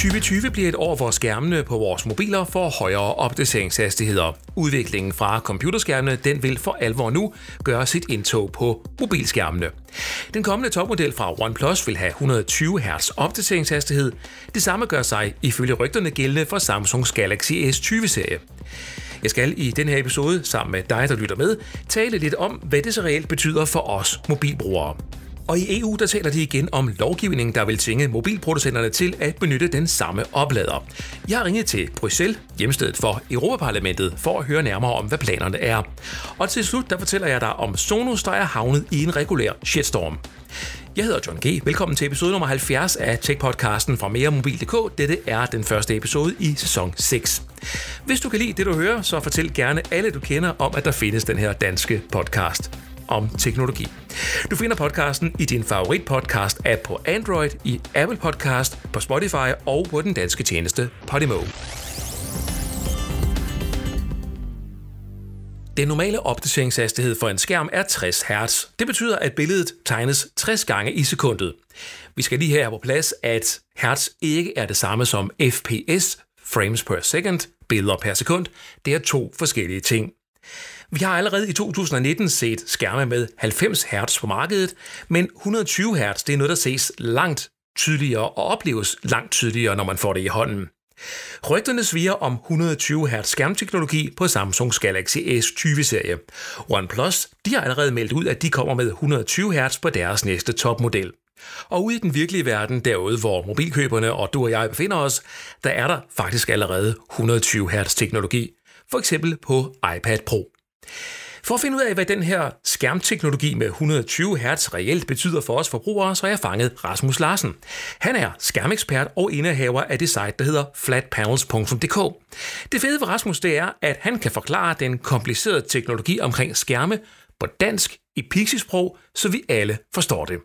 2020 bliver et år, hvor skærmene på vores mobiler får højere opdateringshastigheder. Udviklingen fra computerskærmene den vil for alvor nu gøre sit indtog på mobilskærmene. Den kommende topmodel fra OnePlus vil have 120 Hz opdateringshastighed. Det samme gør sig ifølge rygterne gældende for Samsungs Galaxy S20-serie. Jeg skal i den her episode, sammen med dig, der lytter med, tale lidt om, hvad det så reelt betyder for os mobilbrugere. Og i EU der taler de igen om lovgivningen, der vil tvinge mobilproducenterne til at benytte den samme oplader. Jeg har ringet til Bruxelles, hjemstedet for Europaparlamentet, for at høre nærmere om, hvad planerne er. Og til slut der fortæller jeg dig om Sonos, der er havnet i en regulær shitstorm. Jeg hedder John G. Velkommen til episode nummer 70 af Tech-podcasten fra meremobil.dk. Dette er den første episode i sæson 6. Hvis du kan lide det, du hører, så fortæl gerne alle, du kender, om, at der findes den her danske podcast om teknologi. Du finder podcasten i din favorit podcast app på Android, i Apple Podcast, på Spotify og på den danske tjeneste Podimo. Den normale opdateringshastighed for en skærm er 60 Hz. Det betyder, at billedet tegnes 60 gange i sekundet. Vi skal lige her have på plads, at Hertz ikke er det samme som FPS, frames per second, billeder per sekund. Det er to forskellige ting. Vi har allerede i 2019 set skærme med 90 Hz på markedet, men 120 Hz det er noget, der ses langt tydeligere og opleves langt tydeligere, når man får det i hånden. Rygterne sviger om 120 Hz skærmteknologi på Samsungs Galaxy S20-serie. OnePlus de har allerede meldt ud, at de kommer med 120 Hz på deres næste topmodel. Og ude i den virkelige verden, derude hvor mobilkøberne og du og jeg befinder os, der er der faktisk allerede 120 Hz teknologi. For eksempel på iPad Pro. For at finde ud af, hvad den her skærmteknologi med 120 Hz reelt betyder for os forbrugere, så har jeg fanget Rasmus Larsen. Han er skærmekspert og indehaver af det site, der hedder flatpanels.dk. Det fede ved Rasmus, det er, at han kan forklare den komplicerede teknologi omkring skærme på dansk i Pixie-sprog, så vi alle forstår det.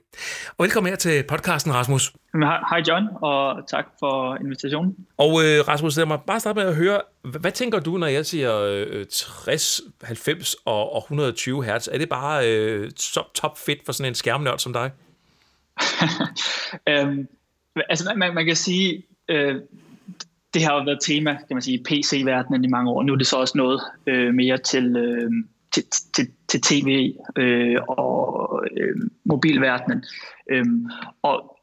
Og velkommen her til podcasten, Rasmus. Hej John, og tak for invitationen. Og øh, Rasmus, lad mig bare starte med at høre, hvad, hvad tænker du, når jeg siger øh, 60, 90 og, og 120 Hz? Er det bare øh, top, top fedt for sådan en skærmnørd som dig? øhm, altså man, man kan sige, øh, det har jo været tema, kan man sige, PC-verdenen i mange år. Nu er det så også noget øh, mere til... Øh, til, til, til tv øh, og øh, mobilverdenen. Øh, og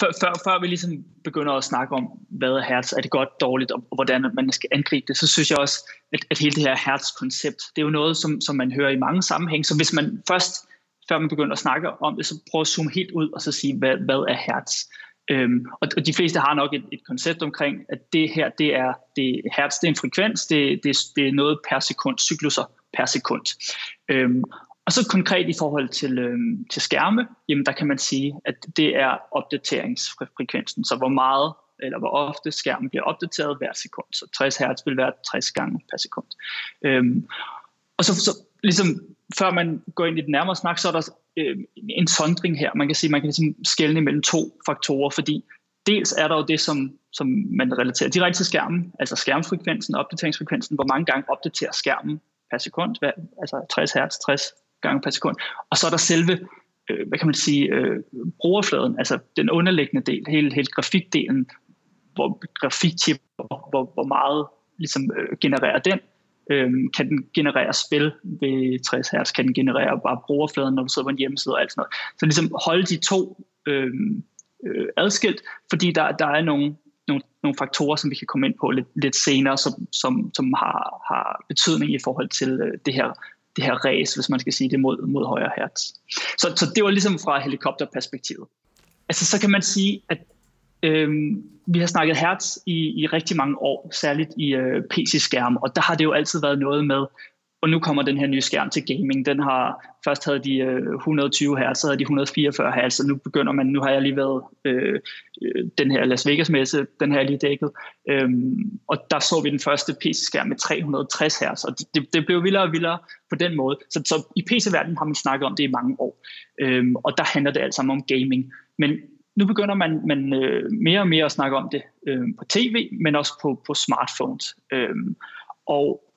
før, før, før vi ligesom begynder at snakke om, hvad er hertz, er det godt, dårligt, og, og hvordan man skal angribe det, så synes jeg også, at, at hele det her hertz-koncept, det er jo noget, som, som man hører i mange sammenhæng. Så hvis man først, før man begynder at snakke om det, så prøv at zoome helt ud og så sige, hvad, hvad er hertz? Øhm, og, og de fleste har nok et, et koncept omkring, at det her, det er, det, hertz, det er en frekvens, det, det, det er noget per sekund, cykluser per sekund. Øhm, og så konkret i forhold til, øhm, til skærme, jamen der kan man sige, at det er opdateringsfrekvensen, så hvor meget eller hvor ofte skærmen bliver opdateret hver sekund. Så 60 Hz vil være 60 gange per sekund. Øhm, og så, så ligesom før man går ind i den nærmere snak, så er der øh, en sondring her. Man kan sige, man kan ligesom skelne mellem to faktorer, fordi dels er der jo det, som, som man relaterer direkte til skærmen, altså skærmfrekvensen, opdateringsfrekvensen, hvor mange gange opdaterer skærmen per sekund, altså 60 hertz, 60 gange per sekund. Og så er der selve, øh, hvad kan man sige, øh, brugerfladen, altså den underliggende del, hele, hele grafikdelen, hvor grafikchip, hvor, hvor meget ligesom øh, genererer den, øh, kan den generere spil ved 60 hertz, kan den generere bare brugerfladen, når du sidder på en hjemmeside og alt sådan noget. Så ligesom holde de to øh, øh, adskilt, fordi der, der er nogle nogle, nogle faktorer, som vi kan komme ind på lidt, lidt senere, som, som, som har, har betydning i forhold til øh, det her det her race, hvis man skal sige det, mod, mod højere hertz. Så, så det var ligesom fra helikopterperspektivet. Altså så kan man sige, at øh, vi har snakket hertz i, i rigtig mange år, særligt i øh, PC-skærme, og der har det jo altid været noget med, og nu kommer den her nye skærm til gaming. Den har først havde de øh, 120 Hz, så havde de 144 Hz, og nu begynder man, nu har jeg lige været øh, øh den her Las Vegas messe, den her lige dækket, øhm, og der så vi den første PC-skærm med 360 Hz, og det, det blev vildere og vildere på den måde. Så, så i PC-verdenen har man snakket om det i mange år, øhm, og der handler det alt sammen om gaming. Men nu begynder man, man øh, mere og mere at snakke om det øh, på tv, men også på, på smartphones. Øh, og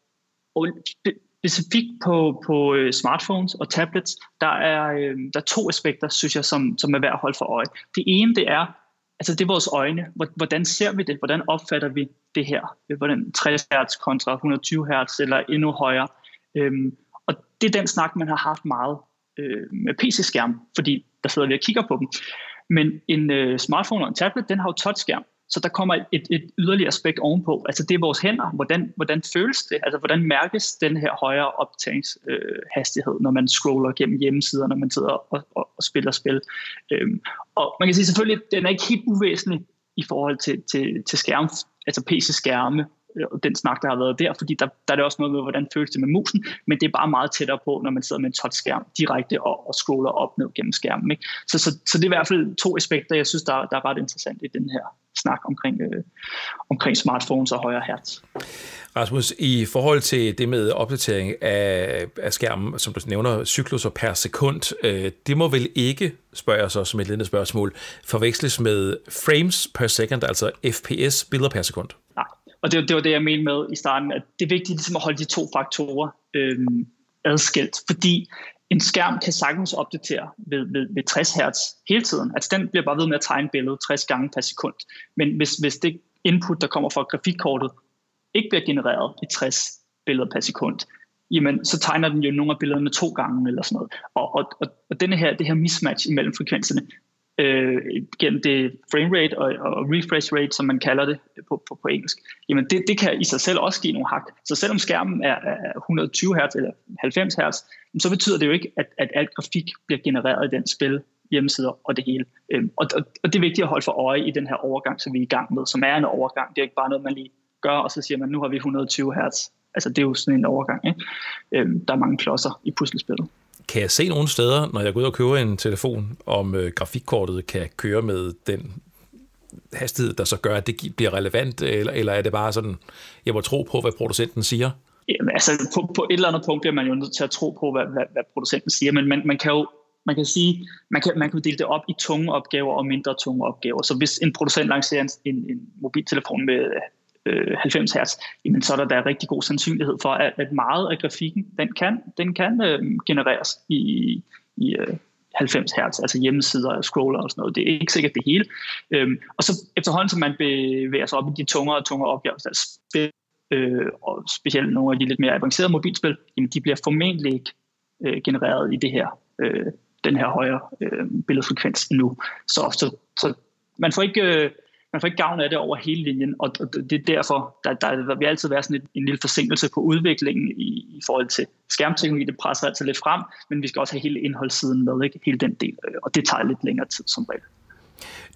og det, specifikt på, på øh, smartphones og tablets, der er, øh, der er to aspekter, synes jeg, som, som er værd at holde for øje. Det ene, det er, Altså det er vores øjne. Hvordan ser vi det? Hvordan opfatter vi det her? Øh, hvordan 60 Hz kontra 120 Hz eller endnu højere? Øhm, og det er den snak, man har haft meget øh, med PC-skærm, fordi der sidder vi og kigger på dem. Men en øh, smartphone og en tablet, den har jo touchskærm. Så der kommer et, et yderligere aspekt ovenpå. Altså det er vores hænder. Hvordan, hvordan føles det? Altså hvordan mærkes den her højere optagningshastighed, øh, når man scroller gennem hjemmesider, når man sidder og, og, og spiller spil? Øhm, og man kan sige selvfølgelig, at den er ikke helt uvæsentlig i forhold til, til, til skærm, altså PC-skærme den snak, der har været der, fordi der, der er det også noget med, hvordan føles det med musen, men det er bare meget tættere på, når man sidder med en touchskærm direkte og, og scroller op ned gennem skærmen. Ikke? Så, så, så det er i hvert fald to aspekter, jeg synes, der, der er ret interessant i den her snak omkring, øh, omkring smartphones og højere hertz. Rasmus, i forhold til det med opdatering af, af skærmen, som du nævner, cykluser per sekund, øh, det må vel ikke, spørger jeg så som et lille spørgsmål, forveksles med frames per second, altså FPS, billeder per sekund? Nej, og det, det var det, jeg mente med i starten, at det er vigtigt ligesom at holde de to faktorer øh, adskilt, fordi en skærm kan sagtens opdatere ved, ved, ved 60 Hz hele tiden. Altså den bliver bare ved med at tegne billedet 60 gange per sekund. Men hvis, hvis det input, der kommer fra grafikkortet, ikke bliver genereret i 60 billeder per sekund, jamen så tegner den jo nogle af billederne to gange eller sådan noget. Og, og, og, og denne her, det her mismatch imellem frekvenserne, øh, gennem det frame rate og, og refresh rate, som man kalder det på, på, på engelsk, jamen det, det kan i sig selv også give nogle hak. Så selvom skærmen er, er 120 Hz eller 90 Hz, så betyder det jo ikke, at, at alt grafik bliver genereret i den spil, hjemmesider og det hele. Øhm, og, og, og det er vigtigt at holde for øje i den her overgang, som vi er i gang med, som er en overgang. Det er ikke bare noget, man lige gør, og så siger man, nu har vi 120 Hz. Altså det er jo sådan en overgang. Ikke? Øhm, der er mange klodser i puslespillet kan jeg se nogle steder, når jeg går ud og køber en telefon, om øh, grafikkortet kan køre med den hastighed, der så gør, at det bliver relevant, eller, eller er det bare sådan, jeg må tro på, hvad producenten siger? Jamen, altså, på, på et eller andet punkt bliver man jo nødt til at tro på, hvad, hvad, hvad producenten siger, men man, man kan jo man kan sige, man kan, man kan dele det op i tunge opgaver og mindre tunge opgaver. Så hvis en producent lancerer en, en, en mobiltelefon med øh, 90 Hz, jamen så er der, der er rigtig god sandsynlighed for, at, at meget af grafikken, den kan, den kan øh, genereres i, i øh, 90 Hz, altså hjemmesider, scroller og sådan noget. Det er ikke sikkert det hele. Øhm, og så efterhånden, som man bevæger sig op i de tungere og tungere opgaver, der spil, øh, og specielt nogle af de lidt mere avancerede mobilspil, jamen de bliver formentlig ikke øh, genereret i det her, øh, den her højere øh, billedfrekvens nu. Så, så, så man får ikke... Øh, man får ikke gavn af det over hele linjen, og det er derfor, der, der vil altid være sådan en, en lille forsinkelse på udviklingen i, i forhold til skærmteknologi, det presser altid lidt frem, men vi skal også have hele indholdssiden med, ikke? hele den del, øh, og det tager lidt længere tid som regel.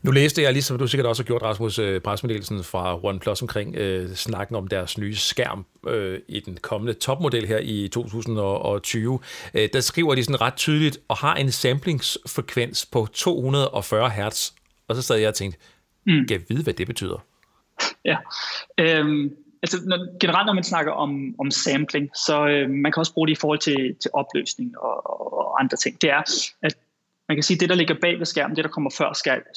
Nu læste jeg, ligesom du sikkert også har gjort, Rasmus, presmeddelelsen pressemeddelelsen fra OnePlus omkring øh, snakken om deres nye skærm øh, i den kommende topmodel her i 2020. Øh, der skriver de sådan ret tydeligt, og har en samplingsfrekvens på 240 Hz. Og så sad jeg og tænkte, Mm. Kan vide, hvad det betyder? Ja, øhm, altså når, generelt når man snakker om, om sampling, så øh, man kan også bruge det i forhold til, til opløsning og, og andre ting. Det er, at man kan sige, at det, der ligger bag ved skærmen, det, der kommer før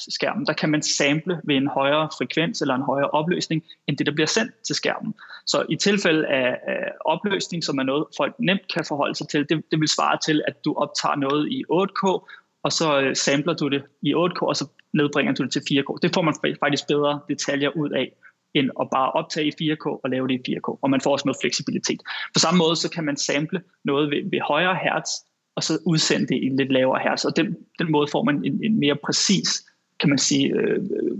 skærmen, der kan man sample ved en højere frekvens eller en højere opløsning, end det, der bliver sendt til skærmen. Så i tilfælde af, af opløsning, som er noget, folk nemt kan forholde sig til, det, det vil svare til, at du optager noget i 8K, og så øh, sampler samler du det i 8K, og så nedbringer du det til 4K. Det får man faktisk bedre detaljer ud af, end at bare optage i 4K og lave det i 4K. Og man får også noget fleksibilitet. På samme måde, så kan man sample noget ved, ved højere hertz, og så udsende det i en lidt lavere hertz. Og den, den måde får man en, en mere præcis, kan man sige, øh, øh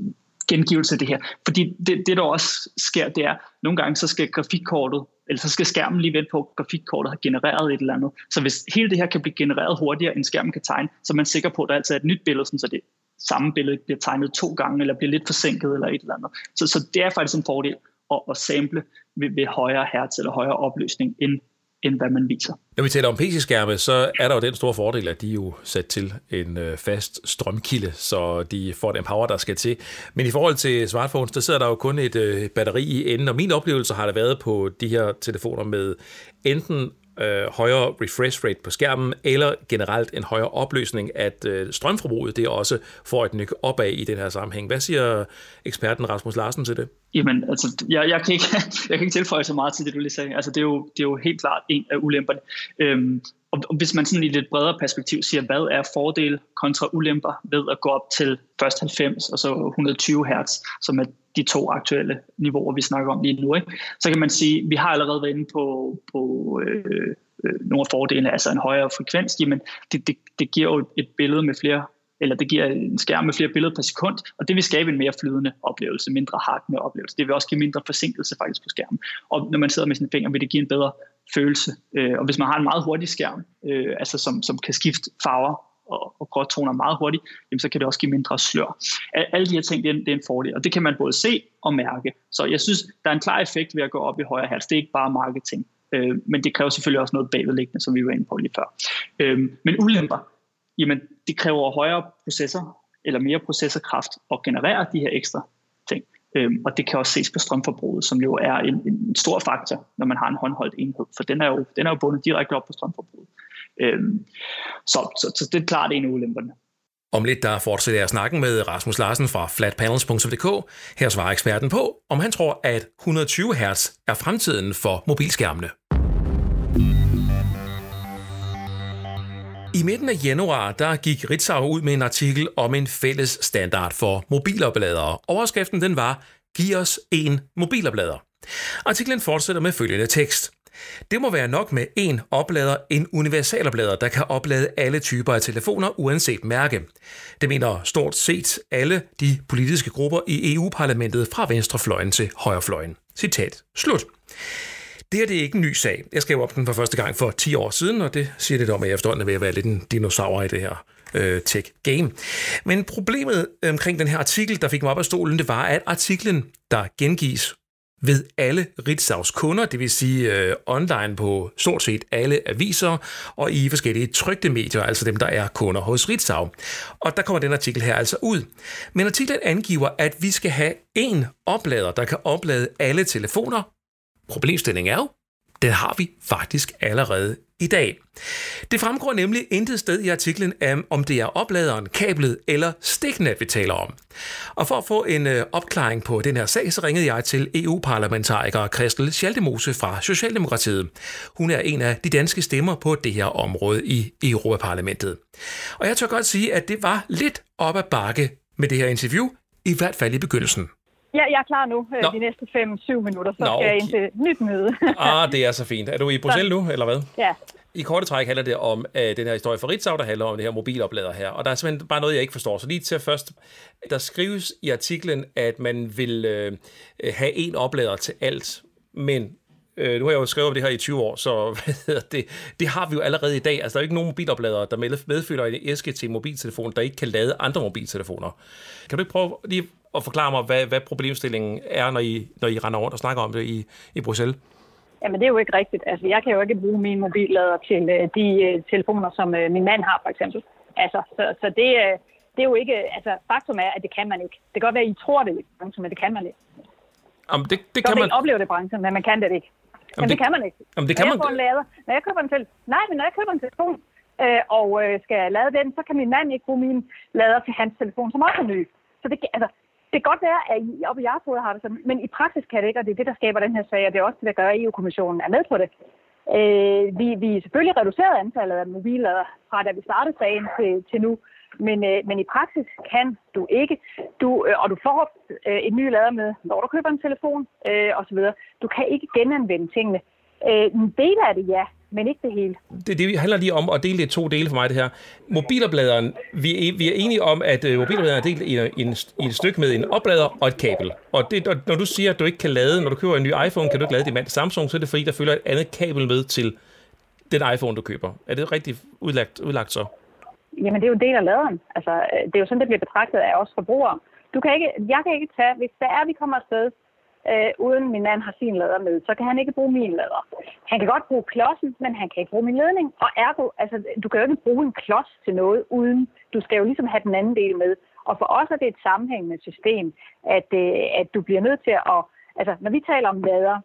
gengivelse af det her. Fordi det, det, der også sker, det er, nogle gange så skal grafikkortet, eller så skal skærmen lige vente på, at grafikkortet har genereret et eller andet. Så hvis hele det her kan blive genereret hurtigere, end skærmen kan tegne, så er man sikker på, at der altid er et nyt billede, så det samme billede bliver tegnet to gange, eller bliver lidt forsinket, eller et eller andet. Så, så det er faktisk en fordel at, at sample ved, ved højere hertz eller højere opløsning, end end hvad man viser. Når vi taler om PC-skærme, så er der jo den store fordel, at de er jo sat til en øh, fast strømkilde, så de får den power, der skal til. Men i forhold til smartphones, der sidder der jo kun et øh, batteri i enden, og min oplevelse har det været på de her telefoner med enten øh, højere refresh rate på skærmen, eller generelt en højere opløsning, at øh, strømforbruget det også får et nyk opad i den her sammenhæng. Hvad siger eksperten Rasmus Larsen til det? Jamen, altså, jeg, jeg, kan ikke, jeg kan ikke tilføje så meget til det, du lige sagde. Altså, det er jo, det er jo helt klart en af ulemperne. Øhm, og hvis man sådan i lidt bredere perspektiv siger, hvad er fordele kontra ulemper ved at gå op til først 90 og så 120 Hz, som er de to aktuelle niveauer, vi snakker om lige nu, ikke? så kan man sige, at vi har allerede været inde på, på øh, øh, nogle af fordelene, altså en højere frekvens, men det, det, det giver jo et billede med flere eller det giver en skærm med flere billeder per sekund, og det vil skabe en mere flydende oplevelse, mindre hakkende oplevelse. Det vil også give mindre forsinkelse faktisk på skærmen. Og når man sidder med sine fingre, vil det give en bedre følelse. Øh, og hvis man har en meget hurtig skærm, øh, altså som, som kan skifte farver og, og gråtoner meget hurtigt, jamen så kan det også give mindre slør. Alle de her ting, det er, en, det er en fordel, og det kan man både se og mærke. Så jeg synes, der er en klar effekt ved at gå op i højere hals. Det er ikke bare marketing, øh, men det kræver selvfølgelig også noget bagvedliggende, som vi var inde på lige før. Øh, men ulemper, jamen det kræver højere processer eller mere processorkraft at generere de her ekstra ting. Øhm, og det kan også ses på strømforbruget, som jo er en, en stor faktor, når man har en håndholdt enhed, for den er jo, den er jo bundet direkte op på strømforbruget. Øhm, så, så, så det er klart en af ulemperne. Om lidt der fortsætter jeg snakken med Rasmus Larsen fra flatpanels.dk. Her svarer eksperten på, om han tror, at 120 Hz er fremtiden for mobilskærmene. I midten af januar der gik Ritzau ud med en artikel om en fælles standard for mobilopladere. Overskriften den var, giv os en mobiloplader. Artiklen fortsætter med følgende tekst. Det må være nok med en oplader, en universaloplader, der kan oplade alle typer af telefoner uanset mærke. Det mener stort set alle de politiske grupper i EU-parlamentet fra venstrefløjen til højrefløjen. Citat slut. Det her det er ikke en ny sag. Jeg skrev op den for første gang for 10 år siden, og det siger lidt om, at jeg efterhånden er ved at være lidt en dinosaur i det her øh, tech-game. Men problemet omkring den her artikel, der fik mig op af stolen, det var, at artiklen, der gengives ved alle Ritzaus kunder, det vil sige øh, online på stort set alle aviser og i forskellige trygte medier, altså dem, der er kunder hos Ritzau. Og der kommer den artikel her altså ud. Men artiklen angiver, at vi skal have en oplader, der kan oplade alle telefoner Problemstillingen er jo, den har vi faktisk allerede i dag. Det fremgår nemlig intet sted i artiklen, om det er opladeren, kablet eller stiknet, vi taler om. Og for at få en øh, opklaring på den her sag, så ringede jeg til EU-parlamentariker Christel Schaldemose fra Socialdemokratiet. Hun er en af de danske stemmer på det her område i Europaparlamentet. Og jeg tør godt sige, at det var lidt op ad bakke med det her interview, i hvert fald i begyndelsen. Ja, jeg er klar nu. Øh, Nå. De næste 5-7 minutter, så Nå, skal jeg ind til nyt møde. ah, det er så fint. Er du i Bruxelles nu, eller hvad? Ja. I korte træk handler det om uh, den her historie fra Ritzau, der handler om det her mobiloplader her. Og der er simpelthen bare noget, jeg ikke forstår. Så lige til først, der skrives i artiklen, at man vil uh, have en oplader til alt, men Øh, nu har jeg jo skrevet om det her i 20 år, så det, det har vi jo allerede i dag. Altså, der er jo ikke nogen mobilopladere, der medfølger en æske til en mobiltelefon, der ikke kan lade andre mobiltelefoner. Kan du ikke prøve lige at forklare mig, hvad, hvad problemstillingen er, når I, når I render rundt og snakker om det i, i Bruxelles? Jamen, det er jo ikke rigtigt. Altså, jeg kan jo ikke bruge min mobillader til uh, de uh, telefoner, som uh, min mand har, for eksempel. Altså, så, så det, uh, det er jo ikke... Altså, faktum er, at det kan man ikke. Det kan godt være, at I tror det, men det kan man ikke. Jamen, det, det kan man... ikke opleve det i branchen, men man kan det ikke. Jamen, Jamen, det, det kan man ikke. Jamen, det kan når jeg får en lader, når jeg køber en telefon, nej, men når jeg køber en telefon, øh, og øh, skal lade den, så kan min mand ikke bruge min lader til hans telefon, som også er ny. Så det, altså, det kan godt være, at I oppe i jeres har det sådan, men i praksis kan det ikke, og det er det, der skaber den her sag, og det er også det, der gør, at EU-kommissionen er med på det. Øh, vi, vi selvfølgelig reduceret antallet af mobillader fra da vi startede sagen til, til nu, men, øh, men i praksis kan du ikke. Du, øh, og du får øh, et ny lader med, når du køber en telefon øh, osv. Du kan ikke genanvende tingene. Øh, en del af det, ja, men ikke det hele. Det, det handler lige om at dele det i to dele for mig, det her. Mobilopladeren, vi er, vi er enige om, at uh, mobilopladeren er delt i, en, i et stykke med en oplader og et kabel. Og det, når du siger, at du ikke kan lade, når du køber en ny iPhone, kan du ikke lade din mand Samsung, så er det fordi, der følger et andet kabel med til den iPhone, du køber. Er det rigtigt udlagt, udlagt så? Jamen, det er jo en del af laderen. Altså, øh, det er jo sådan, det bliver betragtet af os forbrugere. Du kan ikke, jeg kan ikke tage, hvis der er, vi kommer afsted, øh, uden min mand har sin lader med, så kan han ikke bruge min lader. Han kan godt bruge klodsen, men han kan ikke bruge min ledning. Og ergo, altså, du kan jo ikke bruge en klods til noget, uden du skal jo ligesom have den anden del med. Og for os er det et sammenhængende system, at, øh, at du bliver nødt til at... Altså, når vi taler om lader,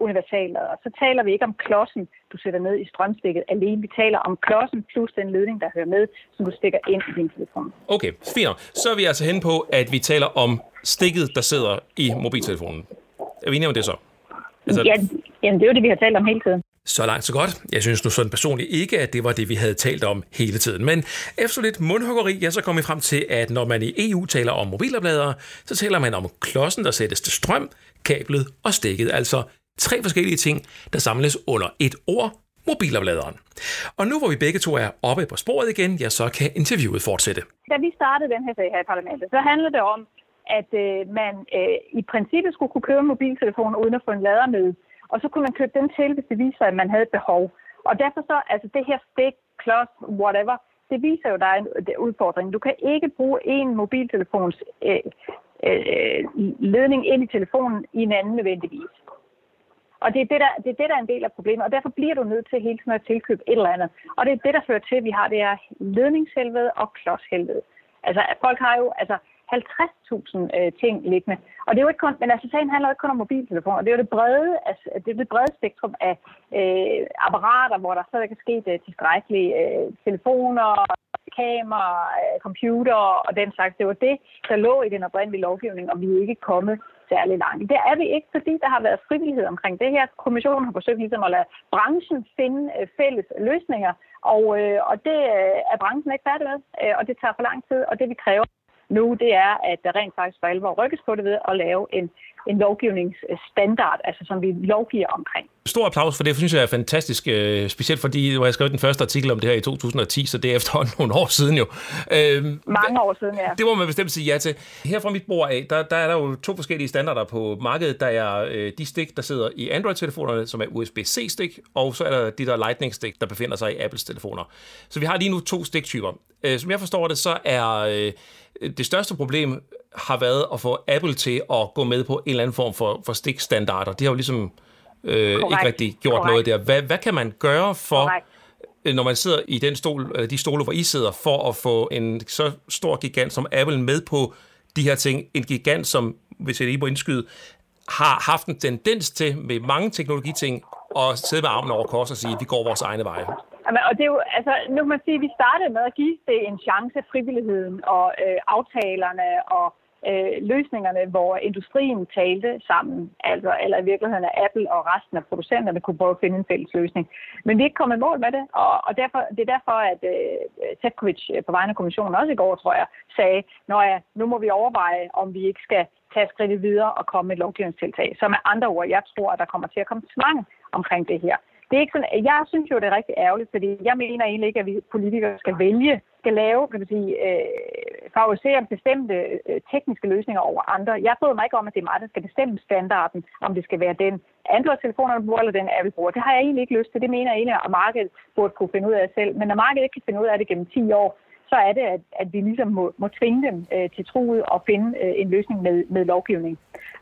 universallader, så taler vi ikke om klodsen, du sætter ned i strømstikket alene. Vi taler om klodsen plus den ledning, der hører med, som du stikker ind i din telefon. Okay, fint. Så er vi altså hen på, at vi taler om stikket, der sidder i mobiltelefonen. Er vi enige om det så? Altså... Ja, jamen, det er jo det, vi har talt om hele tiden. Så langt så godt. Jeg synes nu sådan personligt ikke, at det var det, vi havde talt om hele tiden. Men efter lidt mundhuggeri, ja, så kom vi frem til, at når man i EU taler om mobilopladere, så taler man om klodsen, der sættes til strøm, kablet og stikket. Altså tre forskellige ting, der samles under et ord, mobilopladeren. Og nu hvor vi begge to er oppe på sporet igen, ja, så kan interviewet fortsætte. Da vi startede den her sag her i parlamentet, så handlede det om, at øh, man øh, i princippet skulle kunne købe en mobiltelefon uden at få en lader med. Og så kunne man købe den til, hvis det viser sig, at man havde et behov. Og derfor så, altså det her stik, klods, whatever, det viser jo, der er en udfordring. Du kan ikke bruge en mobiltelefons øh, øh, øh, ledning ind i telefonen i en anden nødvendigvis. Og det er det, der, det er det, der er en del af problemet, og derfor bliver du nødt til hele tiden at tilkøbe et eller andet. Og det er det, der fører til, at vi har det her ledningshelvede og klodshelvede. Altså, folk har jo, altså, 50.000 øh, ting liggende. Og det er jo ikke kun, men altså sagen handler jo ikke kun om mobiltelefoner. Det er jo det brede, altså, det, er det brede spektrum af øh, apparater, hvor der stadig kan ske det øh, tilstrækkelige øh, telefoner, kamera, øh, computer og den slags. Det var det, der lå i den oprindelige lovgivning, og vi er ikke kommet særlig langt. Det er vi ikke, fordi der har været frivillighed omkring det her. Kommissionen har forsøgt ligesom at lade branchen finde øh, fælles løsninger, og, øh, og det øh, er branchen ikke færdig med, øh, og det tager for lang tid, og det vi kræver nu, det er, at der rent faktisk for alvor rykkes på det ved at lave en, en lovgivningsstandard, altså som vi lovgiver omkring. Stor applaus for det, for synes jeg er fantastisk, øh, specielt fordi jeg skrev den første artikel om det her i 2010, så det er efterhånden nogle år siden jo. Øh, Mange år siden, ja. Det må man bestemt sige ja til. Her fra mit bord af, der, der er der jo to forskellige standarder på markedet. Der er øh, de stik, der sidder i Android-telefonerne, som er USB-C-stik, og så er der de der Lightning-stik, der befinder sig i Apples telefoner. Så vi har lige nu to stiktyper. Øh, som jeg forstår det, så er øh, det største problem har været at få Apple til at gå med på en eller anden form for, for stikstandarder. De har jo ligesom øh, ikke rigtig gjort Correct. noget der. Hvad, hvad kan man gøre for, Correct. Øh, når man sidder i den stol, eller de stole, hvor I sidder, for at få en så stor gigant som Apple med på de her ting? En gigant, som, hvis jeg lige må indskyde, har haft en tendens til med mange teknologiting at sidde med armen over kors og sige, at vi går vores egne veje. Jamen, og det er jo, altså, nu kan man sige, at vi startede med at give det en chance, frivilligheden og øh, aftalerne og øh, løsningerne, hvor industrien talte sammen, altså, eller i virkeligheden at Apple og resten af producenterne kunne prøve at finde en fælles løsning. Men vi er ikke kommet i mål med det, og, og derfor, det er derfor, at øh, Tefkovic øh, på vegne af kommissionen også i går, tror jeg, sagde, at ja, nu må vi overveje, om vi ikke skal tage skridtet videre og komme med et lovgivningstiltag. Så med andre ord, jeg tror, at der kommer til at komme tvang omkring det her det er ikke sådan, jeg synes jo, det er rigtig ærgerligt, fordi jeg mener egentlig ikke, at vi politikere skal vælge, skal lave, kan man sige, øh, favorisere bestemte øh, tekniske løsninger over andre. Jeg bryder mig ikke om, at det er mig, der skal bestemme standarden, om det skal være den Android-telefoner, bruger, eller den Apple bruger. Det har jeg egentlig ikke lyst til. Det mener jeg egentlig, at markedet burde kunne finde ud af selv. Men når markedet ikke kan finde ud af det gennem 10 år, så er det, at, at vi ligesom må, må tvinge dem øh, til truet og finde øh, en løsning med, med lovgivning.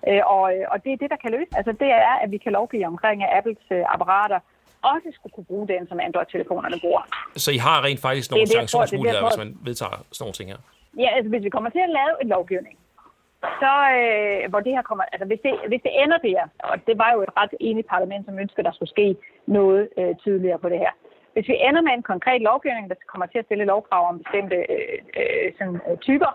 Øh, og, og det er det, der kan løse. Altså det er, at vi kan lovgive omkring, at Apples øh, apparater også skulle kunne bruge den, som Android-telefonerne bruger. Så I har rent faktisk nogle sanktionsmuligheder, hvis man vedtager sådan nogle ting her? Ja, altså hvis vi kommer til at lave en lovgivning, så øh, hvor det her kommer, altså hvis det, hvis det ender der, og det var jo et ret enigt parlament, som ønskede, der skulle ske noget øh, tydeligere på det her. Hvis vi ender med en konkret lovgivning, der kommer til at stille lovkrav om bestemte øh, øh, sådan, øh, typer,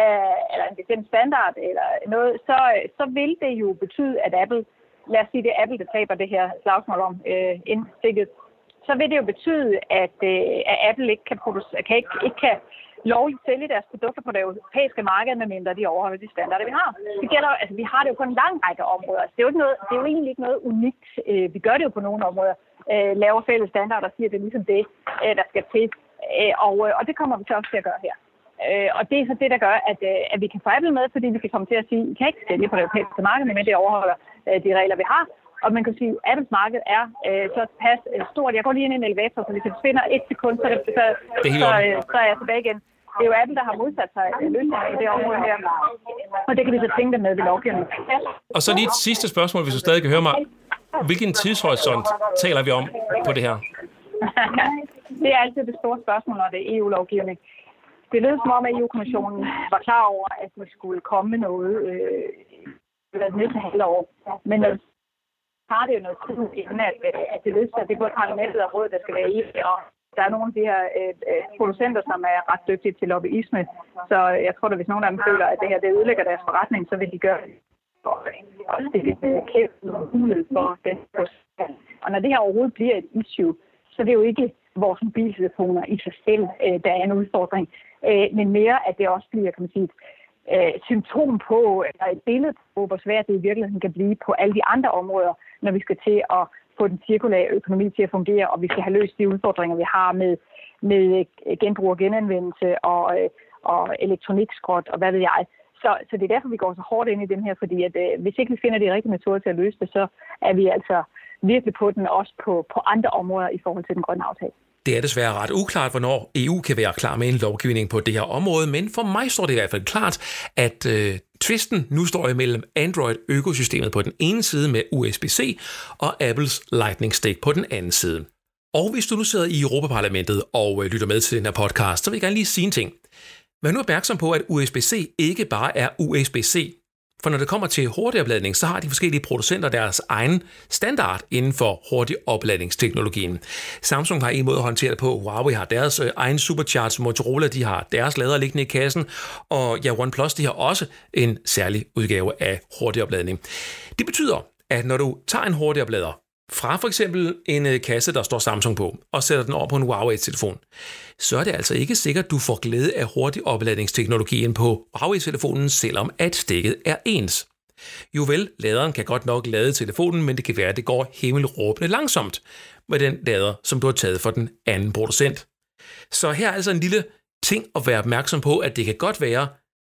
øh, eller en bestemt standard, eller noget, så, så vil det jo betyde, at Apple lad os sige, det er Apple, der taber det her slagsmål om øh, indstikket, så vil det jo betyde, at, øh, at Apple ikke kan, producere, kan, ikke, ikke kan lovligt sælge deres produkter på det europæiske marked, medmindre de overholder de standarder, vi har. Det gælder, altså, vi har det jo på en lang række områder. Altså, det, er jo ikke noget, det er jo egentlig ikke noget unikt. Øh, vi gør det jo på nogle områder. Øh, laver fælles standarder og siger, at det er ligesom det, øh, der skal til. Øh, og, øh, og det kommer vi så også til at gøre her. Øh, og det er så det, der gør, at, øh, at vi kan Apple med, fordi vi kan komme til at sige, at I kan ikke sælge på det europæiske marked, men det overholder øh, de regler, vi har. Og man kan sige, at Apples marked er øh, så pas øh, stort. Jeg går lige ind i en elevator, så hvis det forsvinder et sekund, så, det, så, det så, øh, så er jeg tilbage igen. Det er jo Apple, der har modsat sig øh, løsninger i det område her. Og det kan vi så tænke dem med ved lovgivningen. Og så lige et sidste spørgsmål, hvis du stadig kan høre mig. Hvilken tidshorisont taler vi om på det her? det er altid det store spørgsmål, når det er EU-lovgivning. Det lød som om, at EU-kommissionen var klar over, at det skulle komme med noget øh, det næste halvår. Men når har det jo noget tid inden, at, øh, at det løser, at det er både parlamentet og rådet, der skal være i og der er nogle af de her øh, øh producenter, som er ret dygtige til lobbyisme, så jeg tror at hvis nogen af dem føler, at det her det ødelægger deres forretning, så vil de gøre det. Og det er kæft mulighed for den Og når det her overhovedet bliver et issue, så det er jo ikke vores mobiltelefoner i sig selv, øh, der er en udfordring, øh, men mere, at det også bliver, kan man sige, et øh, symptom på, eller et billede på, hvor svært det i virkeligheden kan blive på alle de andre områder, når vi skal til at få den cirkulære økonomi til at fungere, og vi skal have løst de udfordringer, vi har med, med øh, genbrug og genanvendelse og, øh, og elektronikskrot og hvad ved jeg. Så, så det er derfor, vi går så hårdt ind i den her, fordi at, øh, hvis ikke vi finder de rigtige metoder til at løse det, så er vi altså virkelig på den også på, på andre områder i forhold til den grønne aftale. Det er desværre ret uklart, hvornår EU kan være klar med en lovgivning på det her område, men for mig står det i hvert fald klart, at øh, tvisten nu står imellem Android-økosystemet på den ene side med USB-C og Apples Lightning Stick på den anden side. Og hvis du nu sidder i Europaparlamentet og øh, lytter med til den her podcast, så vil jeg gerne lige sige en ting. Vær nu opmærksom på, at USB-C ikke bare er USB-C. For når det kommer til hurtig opladning, så har de forskellige producenter deres egen standard inden for hurtig opladningsteknologien. Samsung har en måde at håndtere det på, Huawei har deres øh, egen supercharge, Motorola de har deres lader liggende i kassen, og ja, OnePlus de har også en særlig udgave af hurtig opladning. Det betyder, at når du tager en hurtig oplader, fra for eksempel en øh, kasse, der står Samsung på, og sætter den over på en Huawei-telefon, så er det altså ikke sikkert, at du får glæde af hurtig opladningsteknologien på Huawei-telefonen, selvom at stikket er ens. Jo vel, laderen kan godt nok lade telefonen, men det kan være, at det går himmelråbende langsomt med den lader, som du har taget for den anden producent. Så her er altså en lille ting at være opmærksom på, at det kan godt være,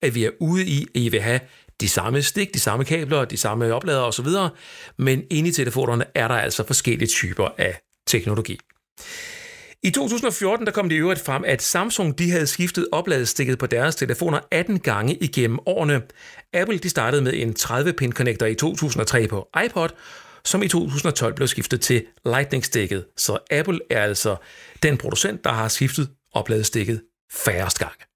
at vi er ude i, at I vil have de samme stik, de samme kabler, de samme opladere osv., men inde i telefonerne er der altså forskellige typer af teknologi. I 2014 der kom det i øvrigt frem, at Samsung de havde skiftet opladestikket på deres telefoner 18 gange igennem årene. Apple de startede med en 30-pin connector i 2003 på iPod, som i 2012 blev skiftet til Lightning-stikket. Så Apple er altså den producent, der har skiftet opladestikket færrest gange.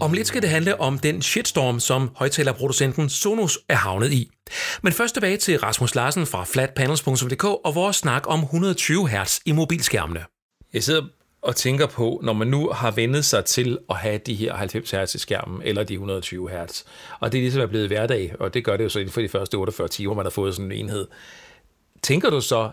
Om lidt skal det handle om den shitstorm, som højtalerproducenten Sonos er havnet i. Men først tilbage til Rasmus Larsen fra flatpanels.dk og vores snak om 120 Hz i mobilskærmene. Jeg sidder og tænker på, når man nu har vendet sig til at have de her 90 Hz i skærmen, eller de 120 Hz, og det er ligesom er blevet hverdag, og det gør det jo så inden for de første 48 timer, man har fået sådan en enhed. Tænker du så,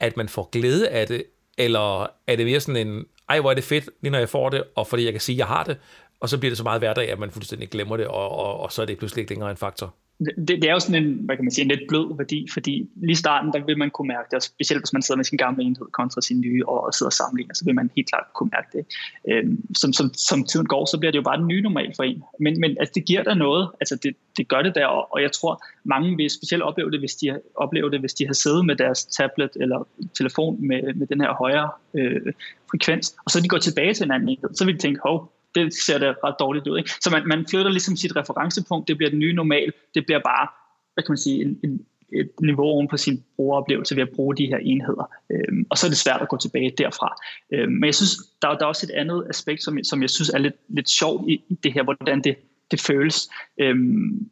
at man får glæde af det, eller er det mere sådan en, ej hvor er det fedt, lige når jeg får det, og fordi jeg kan sige, at jeg har det, og så bliver det så meget hverdag, at man fuldstændig glemmer det, og, og, og så er det pludselig ikke længere en faktor. Det, det er jo sådan en, hvad kan man sige, en lidt blød værdi, fordi lige i starten, der vil man kunne mærke det, specielt hvis man sidder med sin gamle enhed kontra sin nye, og sidder og sammenligner, så vil man helt klart kunne mærke det. Øhm, som, som, som tiden går, så bliver det jo bare den nye normal for en. Men, men altså, det giver der noget, altså det, det gør det der, og, og jeg tror, mange vil specielt opleve det, hvis de, opleve det, hvis de har siddet med deres tablet eller telefon med, med den her højere øh, frekvens, og så de går tilbage til en anden enhed, så vil de tænke, hov, det ser det ret dårligt ud. Ikke? Så man, man flytter ligesom sit referencepunkt, det bliver den nye normal, det bliver bare, hvad kan man sige, en, en, et niveau oven på sin brugeroplevelse ved at bruge de her enheder. Øhm, og så er det svært at gå tilbage derfra. Øhm, men jeg synes, der, der er også et andet aspekt, som, som jeg synes er lidt, lidt sjovt i, i det her, hvordan det, det føles. Øhm,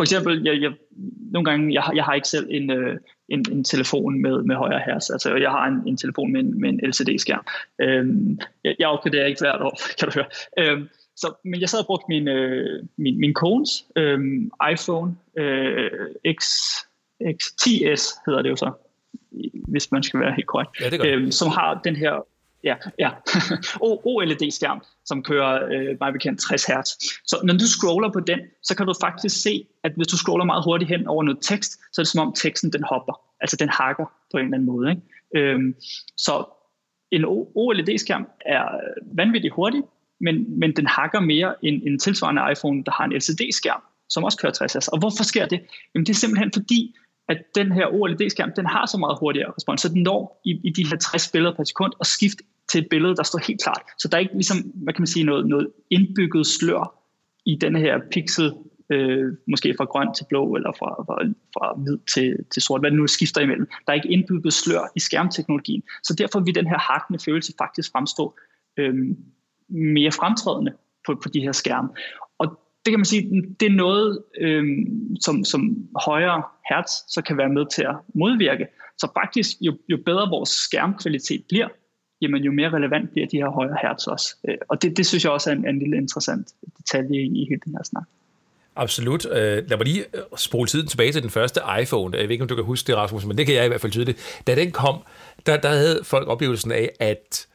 for eksempel, jeg, jeg, nogle gange, jeg, jeg har ikke selv en, øh, en, en telefon med, med højere hertz. Altså, jeg har en, en telefon med en, med en LCD-skærm. Øhm, jeg, jeg opgraderer ikke hvert år, kan du høre. Øhm, så, men jeg sad og brugte min, øh, min, min kones øh, iPhone øh, X, X10s, hedder det jo så, hvis man skal være helt korrekt, ja, øhm, som har den her ja, ja. OLED-skærm, som kører øh, meget bekendt 60 Hz. Så når du scroller på den, så kan du faktisk se, at hvis du scroller meget hurtigt hen over noget tekst, så er det som om teksten den hopper. Altså den hakker på en eller anden måde. Ikke? Øhm, så en OLED-skærm er vanvittigt hurtig, men, men den hakker mere end en tilsvarende iPhone, der har en LCD-skærm, som også kører 60 Hz. Og hvorfor sker det? Jamen det er simpelthen fordi, at den her OLED-skærm, den har så meget hurtigere respons, så den når i, i de her 60 billeder per sekund og skifte til et billede, der står helt klart. Så der er ikke ligesom, hvad kan man sige, noget, noget indbygget slør i den her pixel, øh, måske fra grøn til blå, eller fra, fra, fra hvid til, til sort, hvad det nu skifter imellem. Der er ikke indbygget slør i skærmteknologien. Så derfor vil den her hakkende følelse faktisk fremstå øh, mere fremtrædende på, på de her skærme. Og det kan man sige, det er noget, øh, som, som højere hertz så kan være med til at modvirke. Så faktisk, jo, jo bedre vores skærmkvalitet bliver, jamen jo mere relevant bliver de her højere hertz også. Øh, og det, det synes jeg også er en, en lille interessant detalje i, i hele den her snak. Absolut. Uh, lad mig lige spole tiden tilbage til den første iPhone. Jeg ved ikke, om du kan huske det, Rasmus, men det kan jeg i hvert fald tydeligt. Da den kom, der, der havde folk oplevelsen af, at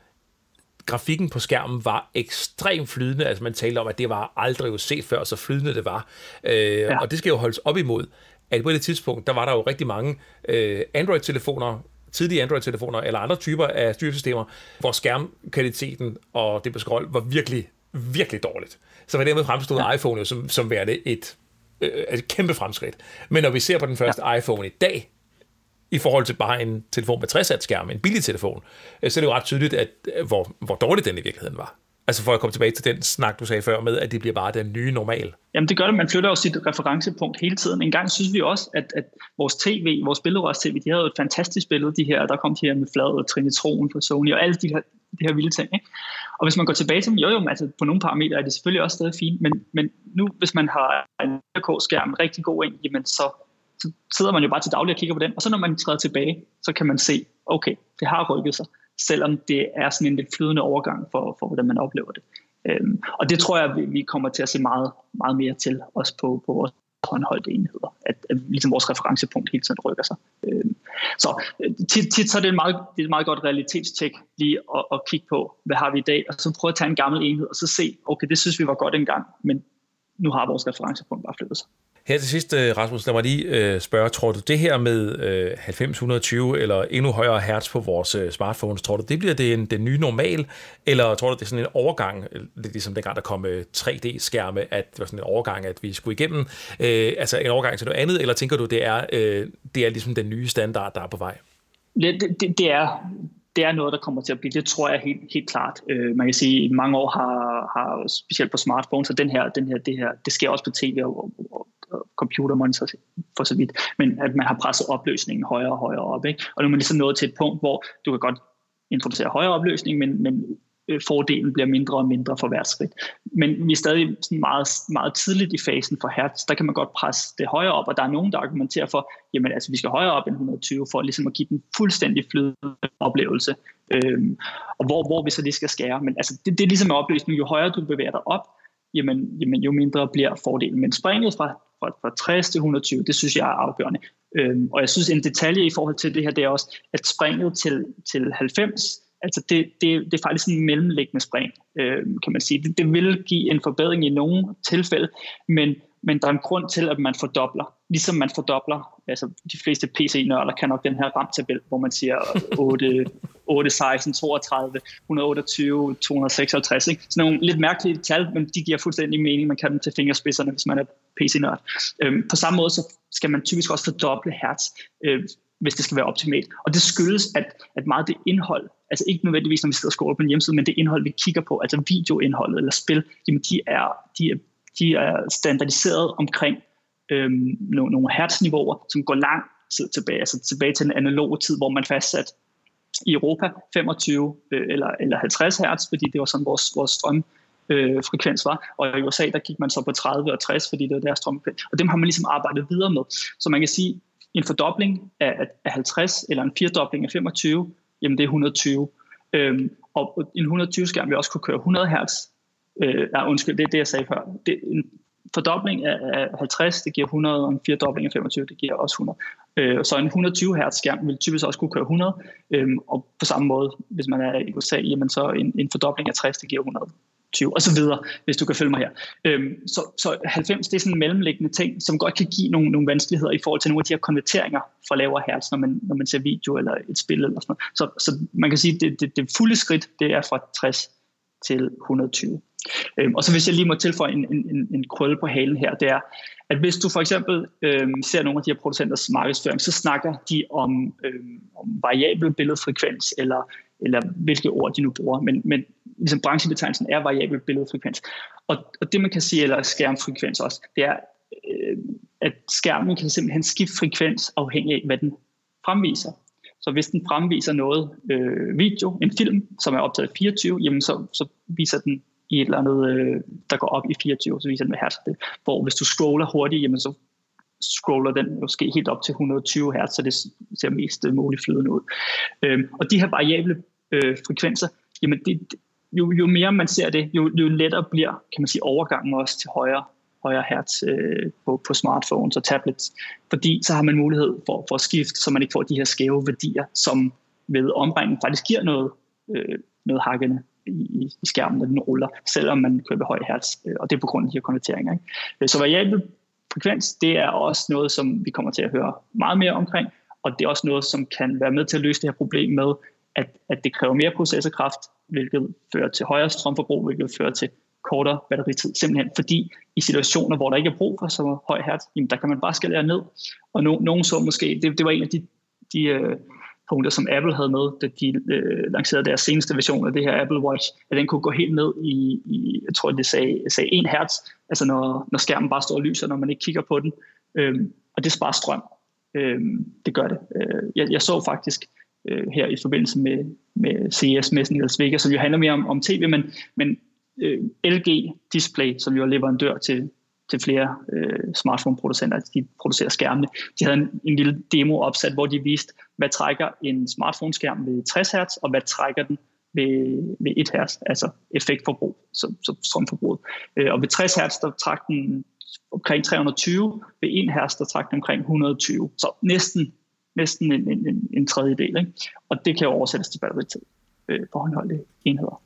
grafikken på skærmen var ekstremt flydende. Altså man talte om, at det var aldrig jo set før, så flydende det var. Uh, ja. Og det skal jo holdes op imod, at på det tidspunkt, der var der jo rigtig mange uh, Android-telefoner, tidlige Android-telefoner eller andre typer af styresystemer, hvor skærmkvaliteten og det på scroll var virkelig, virkelig dårligt. Så var dermed fremstod ja. iPhone jo som, som værende et, øh, et kæmpe fremskridt. Men når vi ser på den første ja. iPhone i dag, i forhold til bare en telefon med 60 skærm, en billig telefon, øh, så er det jo ret tydeligt, at, øh, hvor, hvor dårlig den i virkeligheden var. Altså for at komme tilbage til den snak, du sagde før med, at det bliver bare den nye normal. Jamen det gør det, man flytter jo sit referencepunkt hele tiden. En gang synes vi også, at, at vores tv, vores billedrørs-tv, de havde jo et fantastisk billede, de her, der kom de her med flad og Trinitron fra Sony og alle de her, de her vilde ting. Ikke? Og hvis man går tilbage til dem, jo jo, altså på nogle parametre er det selvfølgelig også stadig fint, men, men nu hvis man har en 4K-skærm, rigtig god en, jamen så, så sidder man jo bare til daglig og kigger på den, og så når man træder tilbage, så kan man se, okay, det har rykket sig selvom det er sådan en lidt flydende overgang for, for hvordan man oplever det. Øhm, og det tror jeg, vi, kommer til at se meget, meget mere til, også på, på vores håndholdte enheder, at, at ligesom vores referencepunkt hele tiden rykker sig. Øhm, så øh, tit, tit så er det en meget, det er et meget godt realitetstjek lige at, at kigge på, hvad har vi i dag, og så prøve at tage en gammel enhed, og så se, okay, det synes vi var godt engang, men nu har vores referencepunkt bare flyttet sig. Her til sidst, øh, Rasmus, lad mig lige øh, spørge, tror du det her med øh, 90-120 eller endnu højere hertz på vores øh, smartphones, tror du det bliver det en, den nye normal, eller tror du det er sådan en overgang, øh, lidt ligesom dengang der kom øh, 3D-skærme, at det var sådan en overgang, at vi skulle igennem, øh, altså en overgang til noget andet, eller tænker du det er, øh, det er ligesom den nye standard, der er på vej? Det, det, det er det er noget, der kommer til at blive. Det tror jeg helt, helt klart. Øh, man kan sige, at mange år har, har specielt på smartphones, så den her, den her, det her, det sker også på tv og, og, computermonitor for så vidt, men at man har presset opløsningen højere og højere op. Ikke? Og nu er man ligesom nået til et punkt, hvor du kan godt introducere højere opløsning, men, men øh, fordelen bliver mindre og mindre for hvert skridt. Men vi er stadig sådan meget, meget tidligt i fasen for hertz. Der kan man godt presse det højere op, og der er nogen, der argumenterer for, jamen altså vi skal højere op end 120, for ligesom at give den fuldstændig flydende oplevelse. Øhm, og hvor, hvor vi så lige skal skære. Men altså det, det er ligesom med opløsning, jo højere du bevæger dig op, jamen, jamen jo mindre bliver fordelen. Men springet fra fra, fra 60 til 120, det synes jeg er afgørende. Øhm, og jeg synes, en detalje i forhold til det her, det er også, at springet til, til 90, altså det, det, det er faktisk en mellemliggende spring, øhm, kan man sige. Det, det vil give en forbedring i nogle tilfælde, men, men der er en grund til, at man fordobler. Ligesom man fordobler, altså de fleste PC-nørder kan nok den her ramtabel, hvor man siger 8, 8, 16, 32, 128, 256. Ikke? Sådan nogle lidt mærkelige tal, men de giver fuldstændig mening. Man kan dem til fingerspidserne, hvis man er PC-nørd. Øhm, på samme måde så skal man typisk også fordoble hertz, øh, hvis det skal være optimalt. Og det skyldes, at, at meget det indhold, altså ikke nødvendigvis, når vi sidder og scroller på en hjemmeside, men det indhold, vi kigger på, altså videoindholdet eller spil, jamen de er, de er, de er standardiseret omkring øhm, nogle, nogle hertzniveauer, som går lang tid tilbage, altså tilbage til den analoge tid, hvor man fastsat i Europa 25 øh, eller, eller 50 hertz, fordi det var sådan vores, vores strøm øh, frekvens var. Og i USA, der gik man så på 30 og 60, fordi det var deres strømfrekvens. Og dem har man ligesom arbejdet videre med. Så man kan sige, en fordobling af, af 50 eller en firedobling af 25, jamen det er 120. Øhm, og en 120-skærm vil også kunne køre 100 Hz. Øh, nej, undskyld, det er det, jeg sagde før. Det, en fordobling af, 50, det giver 100, og en firedobling af 25, det giver også 100. Øh, så en 120 Hz skærm vil typisk også kunne køre 100, øh, og på samme måde, hvis man er i USA, jamen så en, en fordobling af 60, det giver 100. 20 og så videre, hvis du kan følge mig her. Øhm, så, så 90, det er sådan en mellemliggende ting, som godt kan give nogle, nogle vanskeligheder i forhold til nogle af de her konverteringer fra lavere hertz, når man, når man ser video eller et spil eller sådan noget. Så, så man kan sige, at det, det, det fulde skridt, det er fra 60 til 120. Øhm, og så hvis jeg lige må tilføje en, en, en, en krølle på halen her, det er, at hvis du for eksempel øhm, ser nogle af de her producenters markedsføring, så snakker de om, øhm, om variabel billedfrekvens, eller, eller hvilke ord de nu bruger. Men, men ligesom branchebetegnelsen er variabel billedfrekvens. Og, og det man kan sige, eller skærmfrekvens også, det er, øh, at skærmen kan simpelthen skifte frekvens afhængig af, hvad den fremviser. Så hvis den fremviser noget øh, video, en film, som er optaget i 24, jamen så, så viser den i et eller andet, øh, der går op i 24, så viser den med hertz. Det. Hvor hvis du scroller hurtigt, jamen så scroller den måske helt op til 120 hertz, så det ser mest øh, muligt flydende ud. Øhm, og de her variable øh, frekvenser, jamen det, jo, jo mere man ser det, jo, jo lettere bliver kan man sige, overgangen også til højere, højere hertz øh, på, på smartphones og tablets. Fordi så har man mulighed for, for at skifte, så man ikke får de her skæve værdier, som ved omregningen faktisk giver noget, øh, noget hakkende i, i skærmen, når den ruller, selvom man kører ved høj hertz, øh, og det er på grund af de her konverteringer. Ikke? Øh, så variabel frekvens, det er også noget, som vi kommer til at høre meget mere omkring, og det er også noget, som kan være med til at løse det her problem med, at, at det kræver mere processorkraft, hvilket fører til højere strømforbrug, hvilket fører til kortere batteritid. Simpelthen fordi i situationer, hvor der ikke er brug for så høj hertz, jamen der kan man bare skalere ned. Og no, nogen så måske, det, det var en af de, de uh, punkter, som Apple havde med, da de uh, lancerede deres seneste version af det her Apple Watch, at den kunne gå helt ned i, i jeg tror det sagde, sagde 1 hertz, altså når, når skærmen bare står og lyser, når man ikke kigger på den. Øhm, og det sparer strøm. Øhm, det gør det. Øh, jeg, jeg så faktisk øh, her i forbindelse med, med CES Messen i Las Vegas, som jo handler mere om, om tv, men, men Øh, LG Display, som jo er leverandør til, til flere øh, smartphone-producenter, de producerer skærmene. De havde en, en lille demo opsat, hvor de viste, hvad trækker en smartphone-skærm ved 60 Hz, og hvad trækker den ved, ved 1 Hz, altså effektforbrug, så, så strømforbruget. Øh, og ved 60 Hz, der trak den omkring 320, ved 1 Hz, der trak den omkring 120. Så næsten, næsten en, en, en tredjedel. Ikke? Og det kan jo oversættes til batteritid øh, på håndholdte enheder.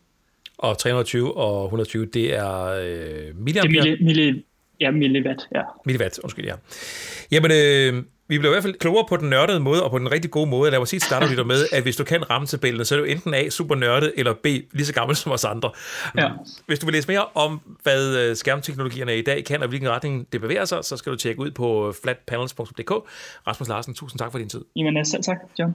Og 320 og 120, det er øh, milliampere? Det er milli, milli, Ja, milliwatt, ja. Milliwatt, undskyld, ja. Jamen, øh, vi bliver i hvert fald klogere på den nørdede måde, og på den rigtig gode måde. Lad mig sige, starter vi med, at hvis du kan ramme tabellen, så er du enten A, super nørdet, eller B, lige så gammel som os andre. Ja. Hvis du vil læse mere om, hvad øh, skærmteknologierne i dag kan, og hvilken retning det bevæger sig, så skal du tjekke ud på flatpanels.dk. Rasmus Larsen, tusind tak for din tid. Jamen, selv tak, John.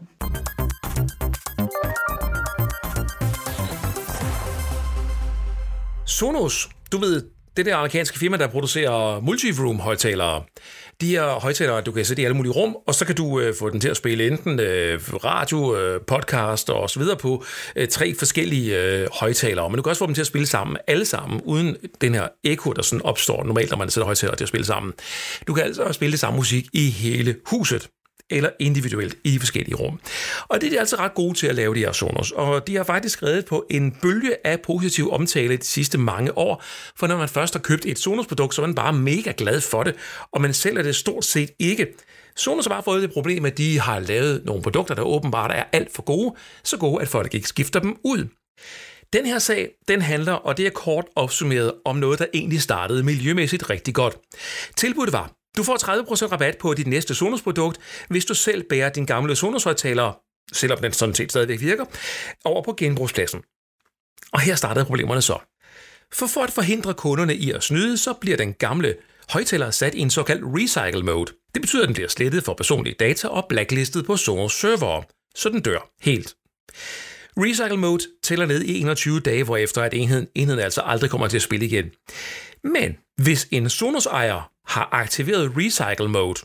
Sonos, du ved, det der amerikanske firma, der producerer multiroom højtalere. De her højtalere, du kan sætte i alle mulige rum, og så kan du øh, få den til at spille enten øh, radio, øh, podcast og så videre på øh, tre forskellige øh, højtalere. Men du kan også få dem til at spille sammen, alle sammen, uden den her ekko, der sådan opstår normalt, når man sætter højtalere til at spille sammen. Du kan altså spille det samme musik i hele huset eller individuelt i forskellige rum. Og det er de altså ret gode til at lave, de her Sonos. Og de har faktisk reddet på en bølge af positiv omtale de sidste mange år. For når man først har købt et Sonos-produkt, så er man bare mega glad for det, og man sælger det stort set ikke. Sonos har bare fået det problem, at de har lavet nogle produkter, der åbenbart er alt for gode, så gode, at folk ikke skifter dem ud. Den her sag, den handler, og det er kort opsummeret, om noget, der egentlig startede miljømæssigt rigtig godt. Tilbuddet var, du får 30% rabat på dit næste Sonos-produkt, hvis du selv bærer din gamle Sonos-højtaler, selvom den sådan set stadigvæk virker, over på genbrugspladsen. Og her startede problemerne så. For for at forhindre kunderne i at snyde, så bliver den gamle højtaler sat i en såkaldt recycle mode. Det betyder, at den bliver slettet for personlige data og blacklistet på Sonos server, så den dør helt. Recycle mode tæller ned i 21 dage, hvorefter at enheden, enheden altså aldrig kommer til at spille igen. Men hvis en Sonos-ejer har aktiveret Recycle Mode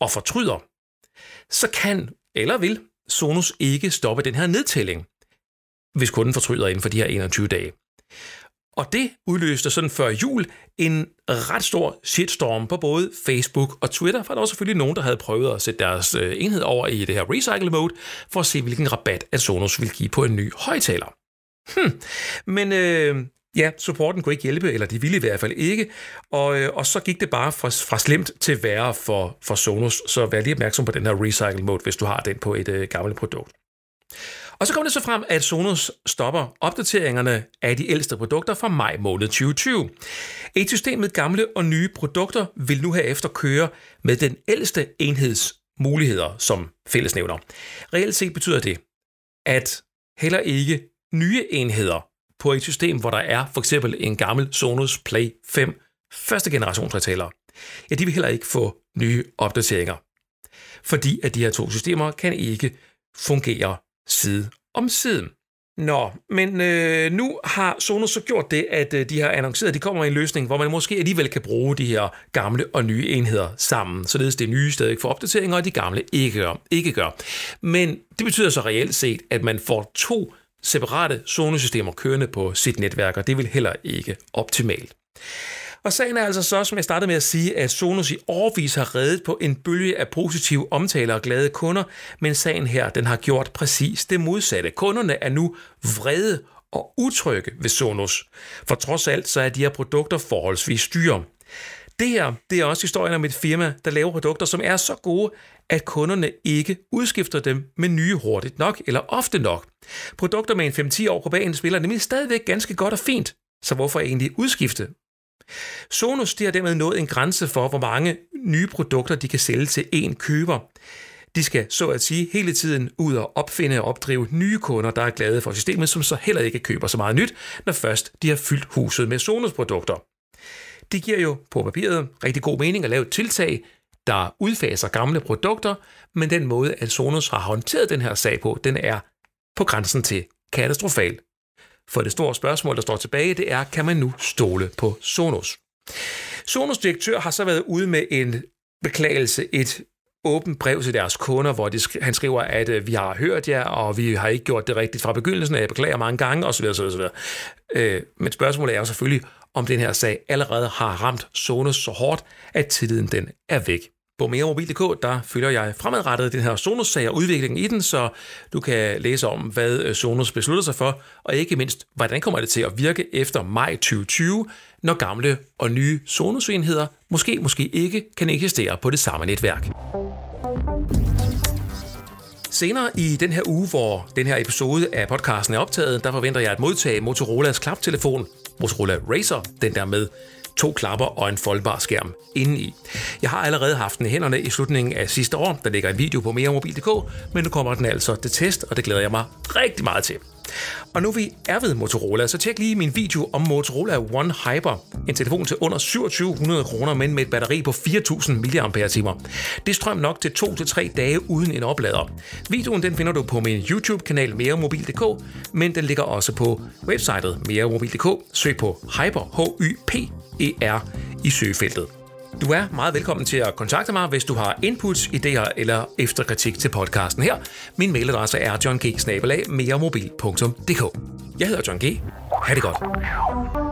og fortryder, så kan eller vil Sonos ikke stoppe den her nedtælling, hvis kunden fortryder inden for de her 21 dage. Og det udløste sådan før jul en ret stor shitstorm på både Facebook og Twitter, for der var selvfølgelig nogen, der havde prøvet at sætte deres øh, enhed over i det her recycle mode, for at se, hvilken rabat at Sonos ville give på en ny højtaler. Hmm. Men øh, Ja, supporten kunne ikke hjælpe, eller de ville i hvert fald ikke, og, øh, og så gik det bare fra, fra slemt til værre for, for Sonos, så vær lige opmærksom på den her recycle mode, hvis du har den på et øh, gammelt produkt. Og så kom det så frem, at Sonos stopper opdateringerne af de ældste produkter fra maj måned 2020. Et system med gamle og nye produkter vil nu herefter køre med den ældste enheds muligheder som fællesnævner. Reelt set betyder det, at heller ikke nye enheder på et system, hvor der er for eksempel en gammel Sonos Play 5 første generations højtalere, ja, de vil heller ikke få nye opdateringer. Fordi at de her to systemer kan ikke fungere side om side. Nå, men øh, nu har Sonos så gjort det, at øh, de har annonceret, at de kommer med en løsning, hvor man måske alligevel kan bruge de her gamle og nye enheder sammen, således det nye stadig får opdateringer, og de gamle ikke gør. Ikke gør. Men det betyder så reelt set, at man får to separate zonesystemer kørende på sit netværk, og det vil heller ikke optimalt. Og sagen er altså så, som jeg startede med at sige, at Sonos i årvis har reddet på en bølge af positive omtaler og glade kunder, men sagen her, den har gjort præcis det modsatte. Kunderne er nu vrede og utrygge ved Sonos. For trods alt, så er de her produkter forholdsvis dyre. Det her, det er også historien om et firma, der laver produkter, som er så gode, at kunderne ikke udskifter dem med nye hurtigt nok eller ofte nok. Produkter med en 5-10 år på banen spiller nemlig stadigvæk ganske godt og fint, så hvorfor egentlig udskifte? Sonos de har dermed nået en grænse for, hvor mange nye produkter de kan sælge til én køber. De skal så at sige hele tiden ud og opfinde og opdrive nye kunder, der er glade for systemet, som så heller ikke køber så meget nyt, når først de har fyldt huset med Sonos-produkter. Det giver jo på papiret rigtig god mening at lave et tiltag, der udfaser gamle produkter, men den måde, at Sonos har håndteret den her sag på, den er på grænsen til katastrofal. For det store spørgsmål, der står tilbage, det er, kan man nu stole på Sonos? Sonos direktør har så været ude med en beklagelse, et åbent brev til deres kunder, hvor de, han skriver, at øh, vi har hørt jer, og vi har ikke gjort det rigtigt fra begyndelsen, og jeg beklager mange gange, osv. osv., osv. Øh, men spørgsmålet er jo selvfølgelig, om den her sag allerede har ramt Sonos så hårdt, at tilliden den er væk. På meremobil.dk, der følger jeg fremadrettet den her Sonos-sag og udviklingen i den, så du kan læse om, hvad øh, Sonos beslutter sig for, og ikke mindst, hvordan kommer det til at virke efter maj 2020, når gamle og nye Sonos-enheder måske, måske ikke kan eksistere på det samme netværk. Senere i den her uge, hvor den her episode af podcasten er optaget, der forventer jeg at modtage Motorolas klaptelefon, Motorola Racer, den der med to klapper og en foldbar skærm indeni. Jeg har allerede haft den i hænderne i slutningen af sidste år. Der ligger en video på meremobil.dk, men nu kommer den altså til test, og det glæder jeg mig rigtig meget til. Og nu vi er ved Motorola, så tjek lige min video om Motorola One Hyper. En telefon til under 2700 kroner, men med et batteri på 4000 mAh. Det er strøm nok til 2-3 dage uden en oplader. Videoen den finder du på min YouTube-kanal meremobil.dk, men den ligger også på websitet meremobil.dk. Søg på Hyper, H-Y-P-E-R i søgefeltet. Du er meget velkommen til at kontakte mig, hvis du har inputs, idéer eller efterkritik til podcasten her. Min mailadresse er johng Jeg hedder John G. Ha' det godt.